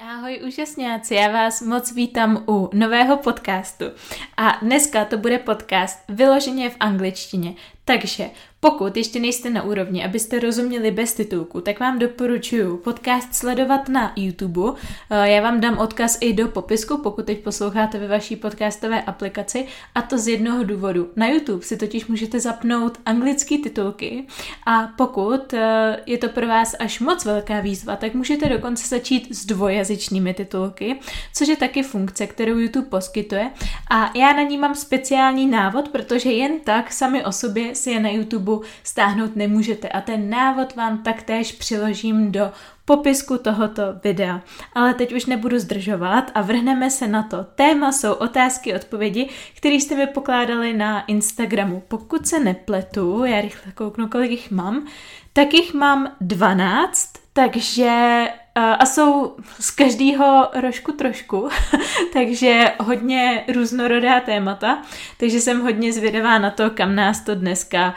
Ahoj úžasňáci, já vás moc vítám u nového podcastu. A dneska to bude podcast vyloženě v angličtině. Takže pokud ještě nejste na úrovni, abyste rozuměli bez titulku, tak vám doporučuji podcast sledovat na YouTube. Eh, já vám dám odkaz i do popisku, pokud teď posloucháte ve vaší podcastové aplikaci. A to z jednoho důvodu. Na YouTube si totiž můžete zapnout anglické titulky a pokud eh, je to pro vás až moc velká výzva, tak můžete dokonce začít s dvojazyčnými titulky, což je taky funkce, kterou YouTube poskytuje. A já na ní mám speciální návod, protože jen tak sami o sobě si je na YouTube stáhnout nemůžete a ten návod vám taktéž přiložím do popisku tohoto videa. Ale teď už nebudu zdržovat a vrhneme se na to. Téma jsou otázky odpovědi, které jste mi pokládali na Instagramu. Pokud se nepletu, já rychle kouknu, kolik jich mám, tak jich mám 12, takže a jsou z každého rožku trošku, takže hodně různorodá témata, takže jsem hodně zvědavá na to, kam nás to dneska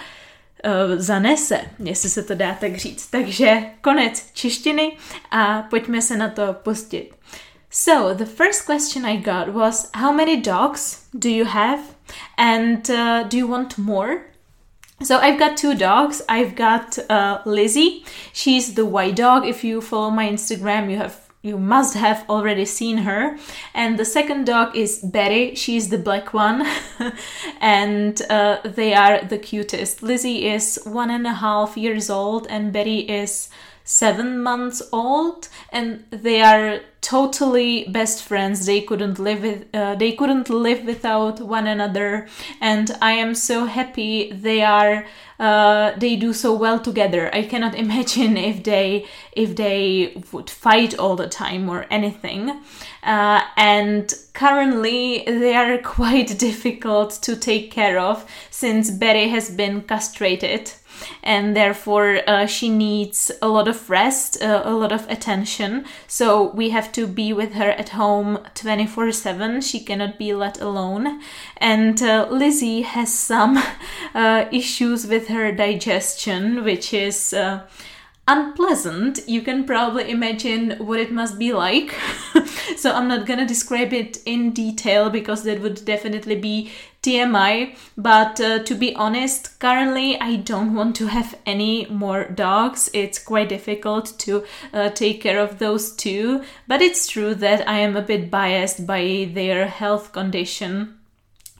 uh, zanese, jestli se to dá tak říct. Takže konec češtiny a pojďme se na to pustit. So, the first question I got was How many dogs do you have? And uh, do you want more? So I've got two dogs. I've got uh, Lizzie. She's the white dog. If you follow my Instagram, you have you must have already seen her. And the second dog is Betty. She's the black one, and uh, they are the cutest. Lizzie is one and a half years old, and Betty is seven months old and they are totally best friends. They couldn't live with uh, they couldn't live without one another and i am so happy they are uh, they do so well together. I cannot imagine if they if they would fight all the time or anything. Uh, and currently they are quite difficult to take care of since betty has been castrated and therefore uh, she needs a lot of rest, uh, a lot of attention. So we have to be with her at home 24 7. She cannot be let alone. And uh, Lizzie has some uh, issues with her digestion, which is uh, unpleasant. You can probably imagine what it must be like. so I'm not gonna describe it in detail because that would definitely be TMI. But uh, to be honest, currently I don't want to have any more dogs. It's quite difficult to uh, take care of those two. But it's true that I am a bit biased by their health condition.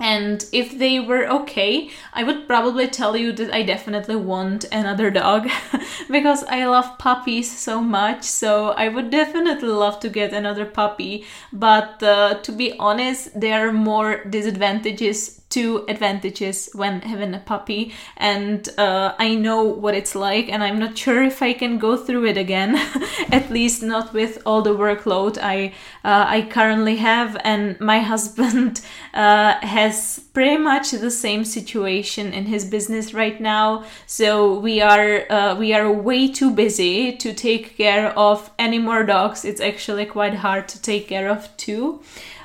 And if they were okay, I would probably tell you that I definitely want another dog because I love puppies so much. So I would definitely love to get another puppy. But uh, to be honest, there are more disadvantages two advantages when having a puppy. And uh, i know what it's like and i'm not sure if i can go through it again. At least not with all the workload i uh, i currently have. And my husband uh, has pretty much the same situation in his business right now. So we are uh, we are way too busy to take care of any more dogs. It's actually quite hard to take care of too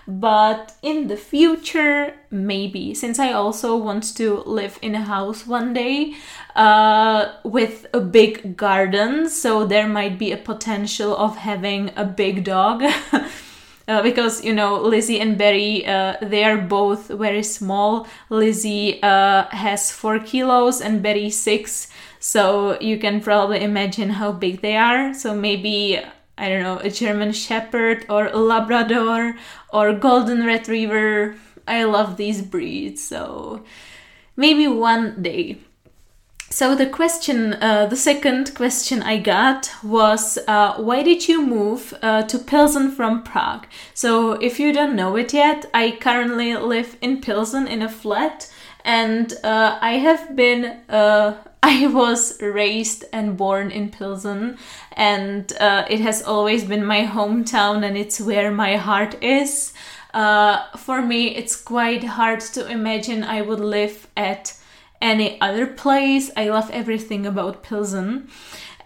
but in the future maybe since i also want to live in a house one day uh, with a big garden so there might be a potential of having a big dog Uh, because you know Lizzie and Betty, uh, they are both very small. Lizzie uh, has four kilos and Betty six, so you can probably imagine how big they are. So maybe I don't know, a German Shepherd or a Labrador or Golden Retriever. I love these breeds, so maybe one day. So the question, uh, the second question I got was, uh, why did you move uh, to Pilsen from Prague? So if you don't know it yet, I currently live in Pilsen in a flat, and uh, I have been uh, I was raised and born in Pilsen, and uh, it has always been my hometown, and it's where my heart is. Uh, for me, it's quite hard to imagine I would live at any other place. I love everything about Pilsen.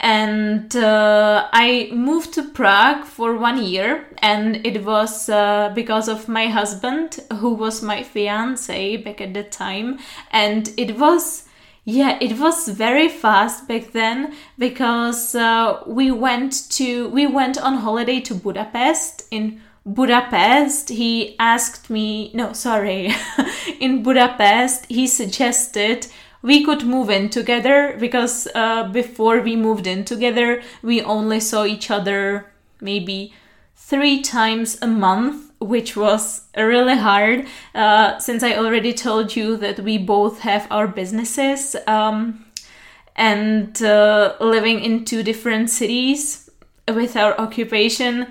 And uh, I moved to Prague for one year, and it was uh, because of my husband, who was my fiance back at the time. And it was yeah, it was very fast back then because uh, we went to we went on holiday to Budapest. In Budapest, he asked me, no, sorry, in Budapest, he suggested we could move in together because uh, before we moved in together, we only saw each other maybe three times a month, which was really hard uh, since I already told you that we both have our businesses um, and uh, living in two different cities with our occupation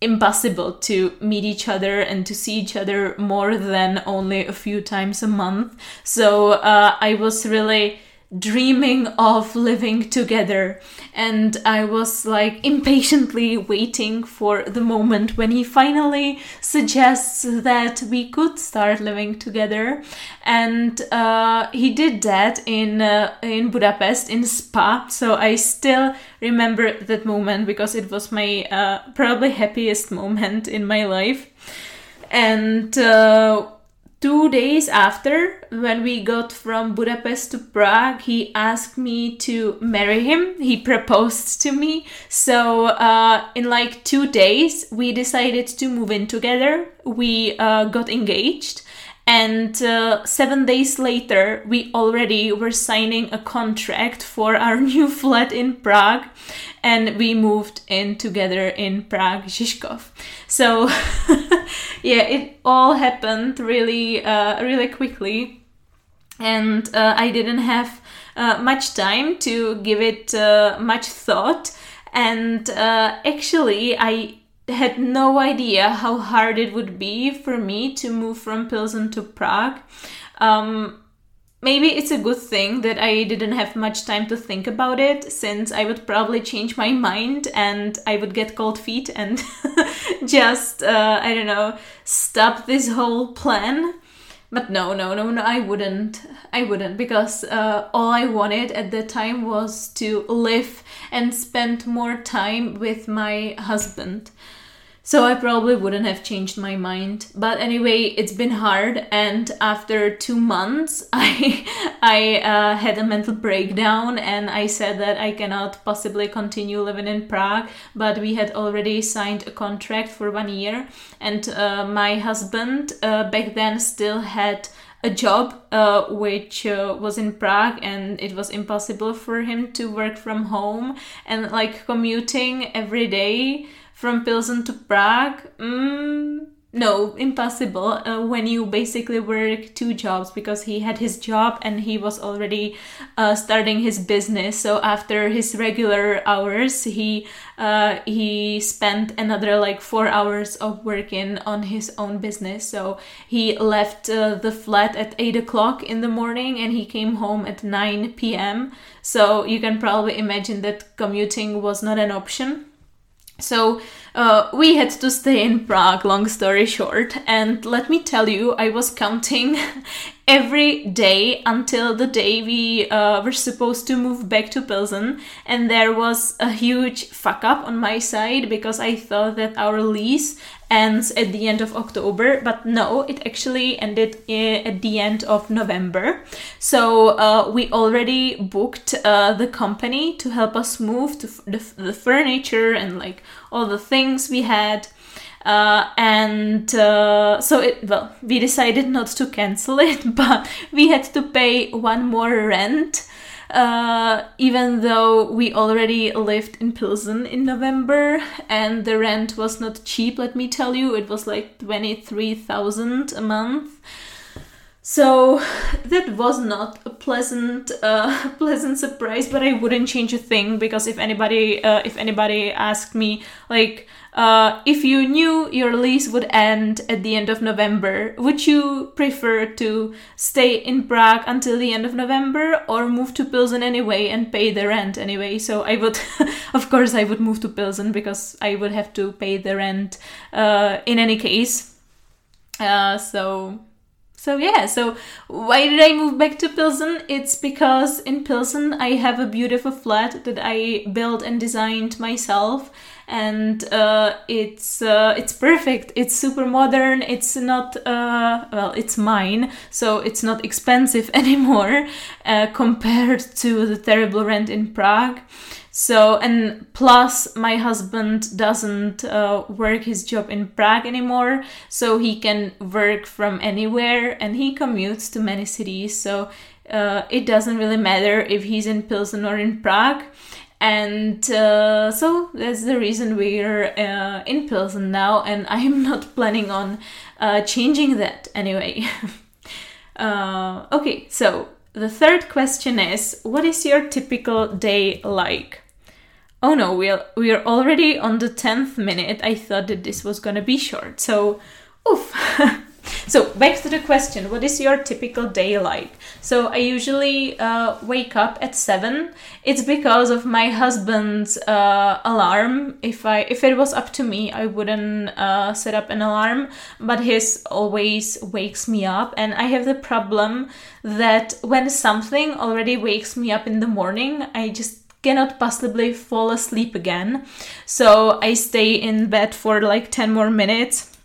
impossible to meet each other and to see each other more than only a few times a month. So uh, I was really dreaming of living together. And I was like impatiently waiting for the moment when he finally suggests that we could start living together. And uh, he did that in uh, in Budapest in Spa. So I still remember that moment because it was my uh, probably happiest moment in my life. And uh, two days after, when we got from Budapest to Prague, he asked me to marry him. He proposed to me. So, uh, in like two days, we decided to move in together. We uh, got engaged. And uh, seven days later, we already were signing a contract for our new flat in Prague, and we moved in together in Prague, Žižkov. So, yeah, it all happened really, uh, really quickly, and uh, I didn't have uh, much time to give it uh, much thought. And uh, actually, I had no idea how hard it would be for me to move from Pilsen to Prague. Um, maybe it's a good thing that I didn't have much time to think about it, since I would probably change my mind and I would get cold feet and just, uh, I don't know, stop this whole plan. But no, no, no, no, I wouldn't. I wouldn't because uh, all I wanted at that time was to live and spend more time with my husband. So I probably wouldn't have changed my mind. But anyway, it's been hard, and after two months, I I uh, had a mental breakdown, and I said that I cannot possibly continue living in Prague. But we had already signed a contract for one year, and uh, my husband uh, back then still had a job uh, which uh, was in Prague and it was impossible for him to work from home and like commuting every day from Pilsen to Prague? Mm, no, impossible. Uh, when you basically work two jobs because he had his job and he was already uh, starting his business. So after his regular hours, he uh, he spent another like four hours of working on his own business. So he left uh, the flat at eight o'clock in the morning and he came home at nine p.m. So you can probably imagine that commuting was not an option so uh, we had to stay in Prague, long story short. And let me tell you, I was counting every day until the day we uh, were supposed to move back to Pilsen. And there was a huge fuck up on my side because I thought that our lease ends at the end of October, but no, it actually ended at the end of November. So uh, we already booked uh, the company to help us move to the, the furniture and like all the things we had. Uh, and uh, so it well we decided not to cancel it but we had to pay one more rent uh, even though we already lived in Pilsen in November and the rent was not cheap, let me tell you, it was like 23,000 a month. So that was not a pleasant, uh, pleasant surprise, but I wouldn't change a thing because if anybody, uh, if anybody asked me, like, uh, if you knew your lease would end at the end of November, would you prefer to stay in Prague until the end of November or move to Pilsen anyway and pay the rent anyway? So I would, of course, I would move to Pilsen because I would have to pay the rent uh, in any case. Uh, so so yeah, so why did I move back to Pilsen? It's because in Pilsen I have a beautiful flat that I built and designed myself, and uh, it's uh, it's perfect. It's super modern. It's not uh, well, it's mine, so it's not expensive anymore uh, compared to the terrible rent in Prague. So, and plus, my husband doesn't uh, work his job in Prague anymore, so he can work from anywhere and he commutes to many cities. So, uh, it doesn't really matter if he's in Pilsen or in Prague. And uh, so that's the reason we're uh, in Pilsen now, and I'm not planning on uh, changing that anyway. Uh, okay, so the third question is What is your typical day like? Oh no, we're we're already on the tenth minute. I thought that this was gonna be short. So, oof. so back to the question: What is your typical day like? So I usually uh, wake up at seven. It's because of my husband's uh, alarm. If I if it was up to me, I wouldn't uh, set up an alarm, but his always wakes me up, and I have the problem that when something already wakes me up in the morning, I just cannot possibly fall asleep again. So I stay in bed for like 10 more minutes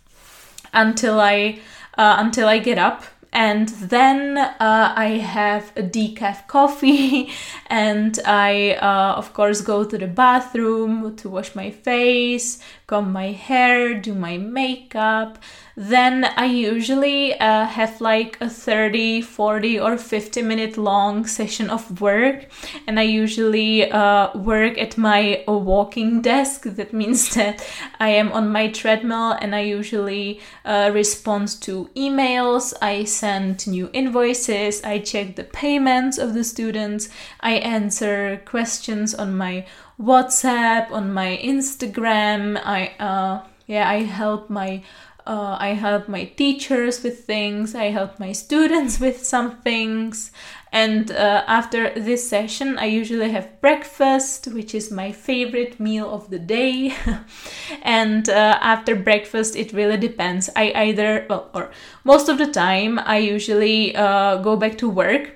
until I uh, until I get up and then uh, I have a decaf coffee, and I, uh, of course, go to the bathroom to wash my face, comb my hair, do my makeup, then I usually uh, have like a 30, 40, or 50 minute long session of work. And I usually uh, work at my walking desk. That means that I am on my treadmill and I usually uh, respond to emails. I send new invoices. I check the payments of the students. I answer questions on my WhatsApp, on my Instagram. I, uh, yeah, I help my uh, I help my teachers with things, I help my students with some things. And uh, after this session, I usually have breakfast, which is my favorite meal of the day. and uh, after breakfast, it really depends. I either, well, or most of the time, I usually uh, go back to work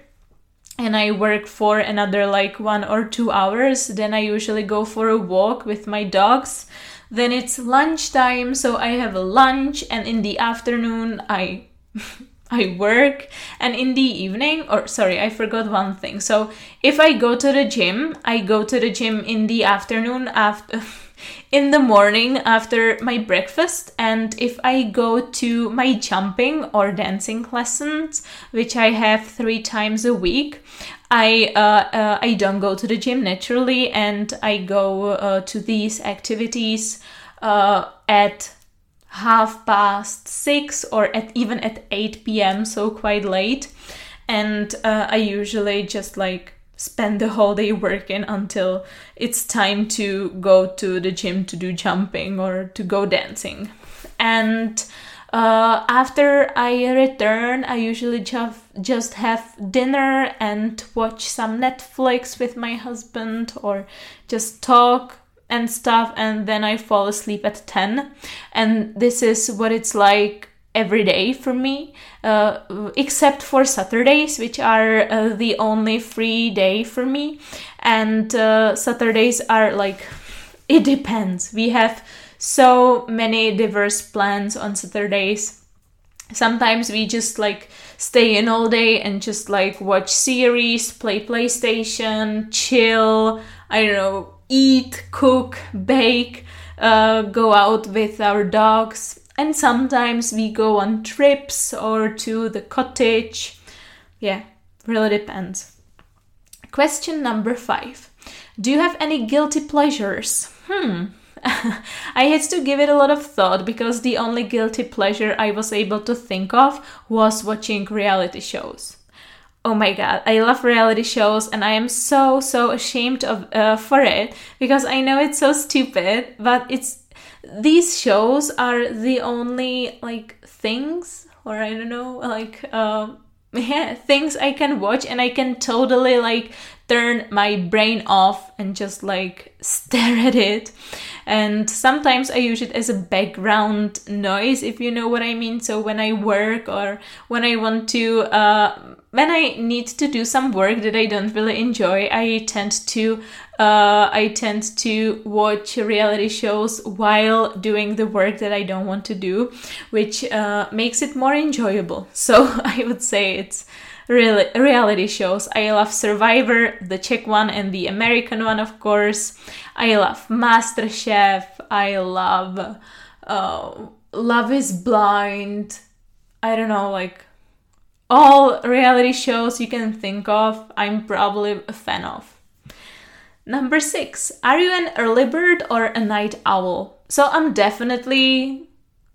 and I work for another like one or two hours. Then I usually go for a walk with my dogs then it's lunchtime, so I have a lunch, and in the afternoon, I. I work and in the evening or sorry I forgot one thing. So if I go to the gym, I go to the gym in the afternoon after in the morning after my breakfast and if I go to my jumping or dancing lessons which I have 3 times a week, I uh, uh, I don't go to the gym naturally, and I go uh, to these activities uh, at half past six or at even at eight p.m. So quite late, and uh, I usually just like spend the whole day working until it's time to go to the gym to do jumping or to go dancing, and uh, after I return, I usually just just have dinner and watch some Netflix with my husband or just talk and stuff, and then I fall asleep at 10. And this is what it's like every day for me, uh, except for Saturdays, which are uh, the only free day for me. And uh, Saturdays are like, it depends. We have so many diverse plans on Saturdays. Sometimes we just like stay in all day and just like watch series, play PlayStation, chill, I don't know, eat, cook, bake, uh, go out with our dogs. And sometimes we go on trips or to the cottage. Yeah, really depends. Question number five Do you have any guilty pleasures? Hmm, I had to give it a lot of thought because the only guilty pleasure I was able to think of was watching reality shows. Oh my god, I love reality shows and I am so so ashamed of uh, for it because I know it's so stupid, but it's these shows are the only like things or I don't know like uh, yeah, things I can watch and I can totally like turn my brain off and just like stare at it. And sometimes I use it as a background noise, if you know what I mean. So when I work or when I want to, uh, when I need to do some work that I don't really enjoy, I tend to uh, I tend to watch reality shows while doing the work that I don't want to do, which uh, makes it more enjoyable. So I would say it's really reality shows. I love Survivor, the Czech one, and the American one, of course. I love MasterChef. I love uh, Love Is Blind. I don't know, like all reality shows you can think of. I'm probably a fan of. Number six, are you an early bird or a night owl? So I'm definitely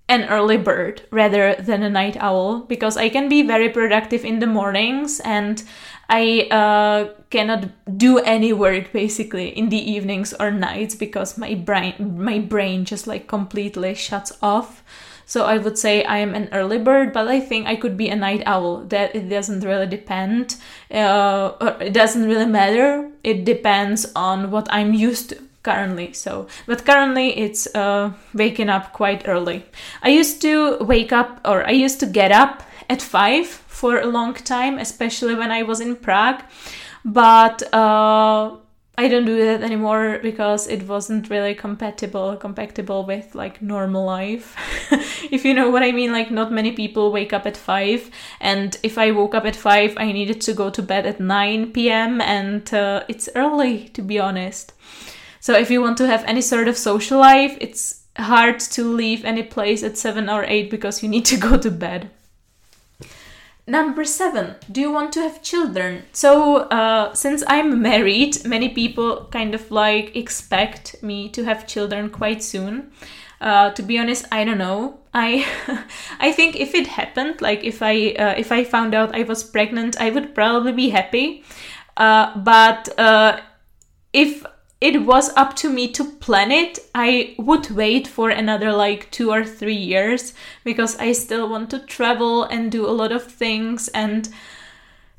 an early bird rather than a night owl because I can be very productive in the mornings and I uh, cannot do any work basically in the evenings or nights because my brain my brain just like completely shuts off. So I would say I am an early bird, but I think I could be a night owl. That it doesn't really depend. Uh, it doesn't really matter. It depends on what I'm used to currently so but currently it's uh, waking up quite early i used to wake up or i used to get up at 5 for a long time especially when i was in prague but uh, I don't do that anymore because it wasn't really compatible compatible with like normal life. if you know what I mean, like not many people wake up at 5 and if I woke up at 5, I needed to go to bed at 9 p.m. and uh, it's early to be honest. So if you want to have any sort of social life, it's hard to leave any place at 7 or 8 because you need to go to bed. Number seven, do you want to have children? So, uh, since I'm married, many people kind of like expect me to have children quite soon. Uh, to be honest, I don't know. I I think if it happened, like if I uh, if I found out I was pregnant, I would probably be happy. Uh, but uh, if it was up to me to plan it, I would wait for another like two or three years because I still want to travel and do a lot of things. And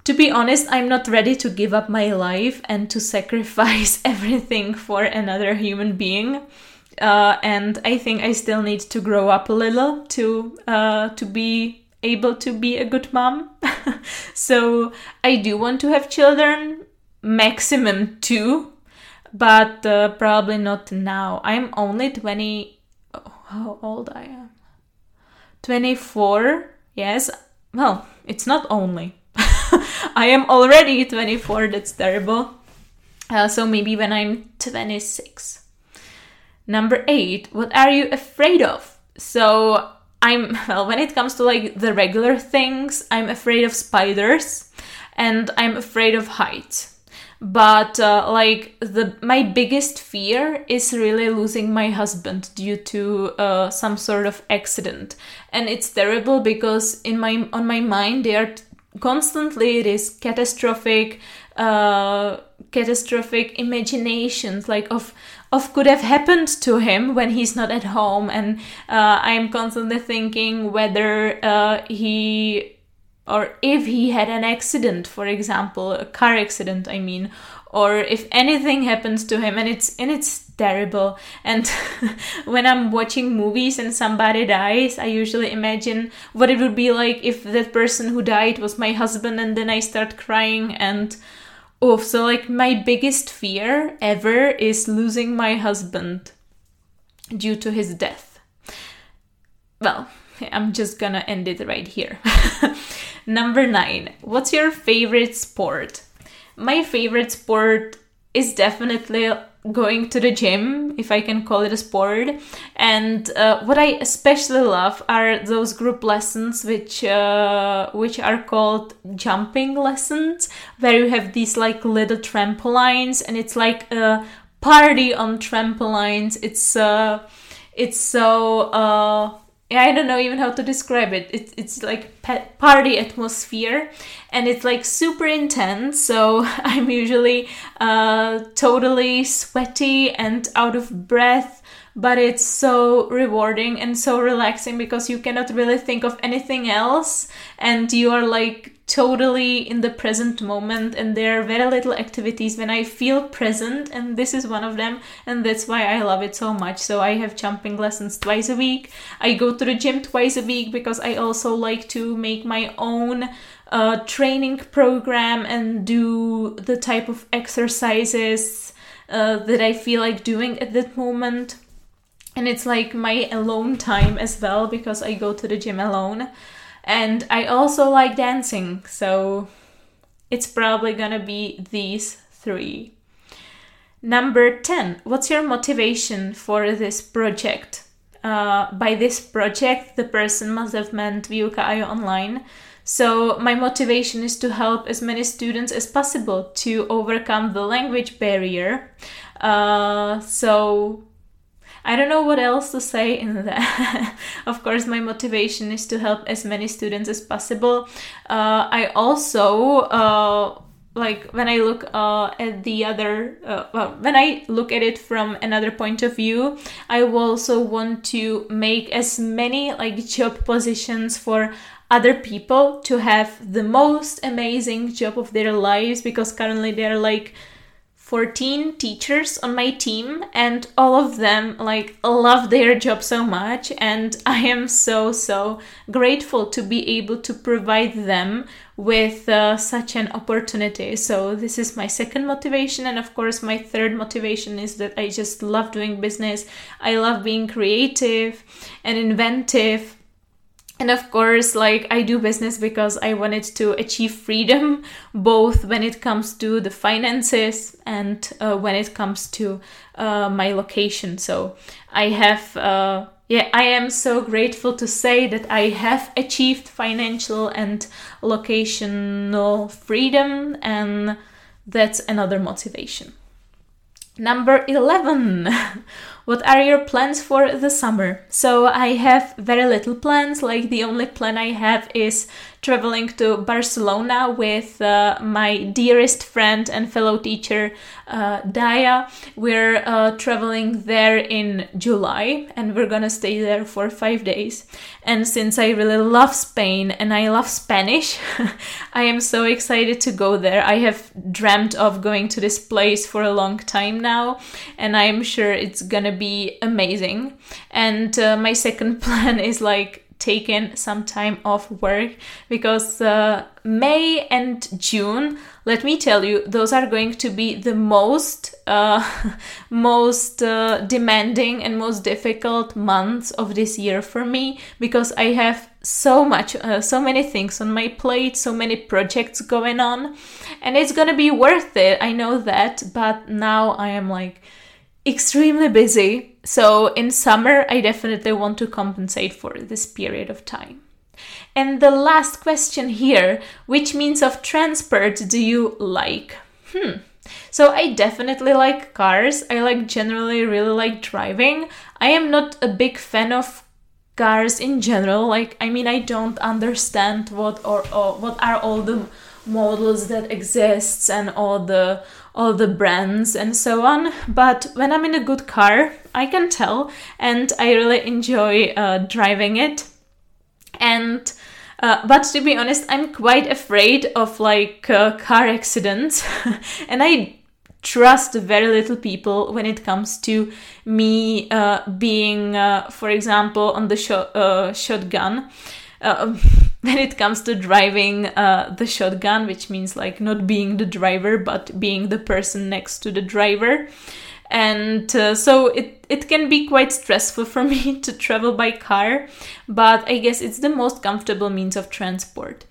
to be honest, I'm not ready to give up my life and to sacrifice everything for another human being. Uh, and I think I still need to grow up a little to uh, to be able to be a good mom. so I do want to have children, maximum two but uh, probably not now. I'm only 20. Oh, how old I am? 24. Yes. Well, it's not only. I am already 24. That's terrible. Uh, so maybe when I'm 26. Number eight. What are you afraid of? So I'm well when it comes to like the regular things, I'm afraid of spiders and I'm afraid of heights but uh, like the my biggest fear is really losing my husband due to uh, some sort of accident. And it's terrible because in my on my mind they are constantly this catastrophic uh, catastrophic imaginations like of of could have happened to him when he's not at home. And uh, i'm constantly thinking whether uh, he or if he had an accident, for example, a car accident, I mean, or if anything happens to him and it's and it's terrible. And when i'm watching movies and somebody dies i usually imagine what it would be like if that person who died was my husband and then i start crying and oh so like my biggest fear ever is losing my husband due to his death. Well i'm just gonna end it right here Number nine, what's your favorite sport? My favorite sport is definitely going to the gym, if I can call it a sport. And uh, what I especially love are those group lessons, which uh, which are called jumping lessons, where you have these like little trampolines, and it's like a party on trampolines. It's uh, it's so uh, I don't know even how to describe it. it it's like party atmosphere and it's like super intense. So I'm usually uh, totally sweaty and out of breath. But it's so rewarding and so relaxing because you cannot really think of anything else and you are like totally in the present moment and there are very little activities when i feel present and this is one of them and that's why i love it so much. So i have jumping lessons twice a week. I go to the gym twice a week because i also like to make my own uh, training program and do the type of exercises uh, that i feel like doing at that moment and it's like my alone time as well because i go to the gym alone and I also like dancing, so it's probably gonna be these three. Number 10. What's your motivation for this project? Uh, by this project, the person must have meant Výuka AJ Online. So, my motivation is to help as many students as possible to overcome the language barrier. Uh, so, I don't know what else to say in that. of course, my motivation is to help as many students as possible. Uh, I also uh, like when I look uh, at the other, uh, well, when I look at it from another point of view, I also want to make as many like job positions for other people to have the most amazing job of their lives because currently they're like 14 teachers on my team and all of them like love their job so much and i am so so grateful to be able to provide them with uh, such an opportunity. So this is my second motivation and of course my third motivation is that i just love doing business. I love being creative and inventive and of course like i do business because i wanted to achieve freedom both when it comes to the finances and uh, when it comes to uh, my location. So i have uh, yeah i am so grateful to say that i have achieved financial and locational freedom and that's another motivation number 11 What are your plans for the summer? So I have very little plans. Like the only plan I have is traveling to Barcelona with uh, my dearest friend and fellow teacher uh, Daya. We're uh, traveling there in July and we're gonna stay there for five days. And since I really love Spain and I love Spanish, I am so excited to go there. I have dreamt of going to this place for a long time now, and I'm sure it's gonna be amazing. And uh, my second plan is like taken some time off work because uh, May and June, let me tell you, those are going to be the most uh, most uh, demanding and most difficult months of this year for me because I have so much uh, so many things on my plate so many projects going on and it's gonna be worth it i know that but now i am like extremely busy. So in summer, I definitely want to compensate for this period of time. And the last question here which means of transport do you like? Hmm. So I definitely like cars. I like generally really like driving. I am not a big fan of cars in general. Like I mean I don't understand what or, or what are all the models that exists and all the all the brands and so on. But when I'm in a good car, I can tell, and I really enjoy uh, driving it. And uh, but to be honest, I'm quite afraid of like uh, car accidents, and I trust very little people when it comes to me uh, being, uh, for example, on the sh- uh, shotgun. Um, when it comes to driving uh, the shotgun, which means like not being the driver but being the person next to the driver. And uh, so it, it can be quite stressful for me to travel by car, but I guess it's the most comfortable means of transport.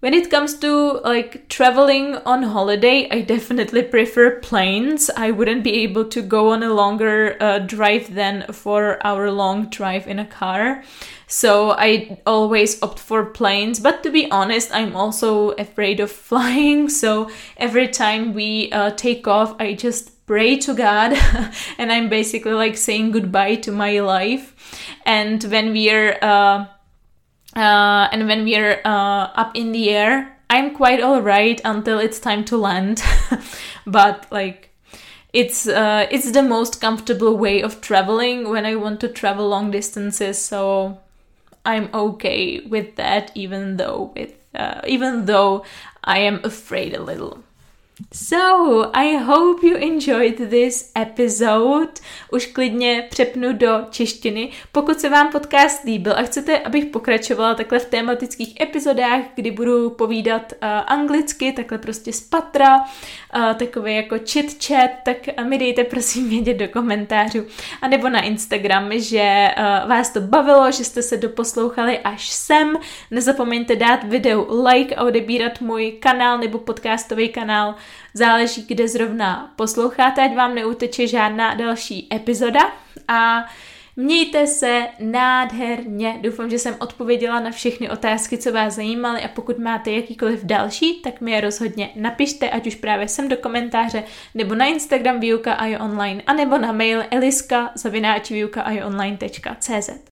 When it comes to like traveling on holiday, I definitely prefer planes. I wouldn't be able to go on a longer uh, drive than four hour long drive in a car. So I always opt for planes. But to be honest, I'm also afraid of flying. So every time we uh, take off, I just pray to God and I'm basically like saying goodbye to my life. And when we're uh, uh, and when we're uh, up in the air, I'm quite alright until it's time to land. but like it's uh, it's the most comfortable way of traveling when I want to travel long distances. So I'm okay with that, even though with uh, even though I am afraid a little. So, I hope you enjoyed this episode. Už klidně přepnu do češtiny. Pokud se vám podcast líbil a chcete, abych pokračovala takhle v tematických epizodách, kdy budu povídat uh, anglicky, takhle prostě z patra, uh, takový jako chit chat, tak mi dejte prosím vědět do komentářů. A nebo na Instagram, že uh, vás to bavilo, že jste se doposlouchali až sem. Nezapomeňte dát videu like a odebírat můj kanál nebo podcastový kanál Záleží, kde zrovna posloucháte, ať vám neuteče žádná další epizoda a Mějte se nádherně. Doufám, že jsem odpověděla na všechny otázky, co vás zajímaly a pokud máte jakýkoliv další, tak mi je rozhodně napište, ať už právě sem do komentáře, nebo na Instagram výuka a online, anebo na mail eliska zavináč online.cz.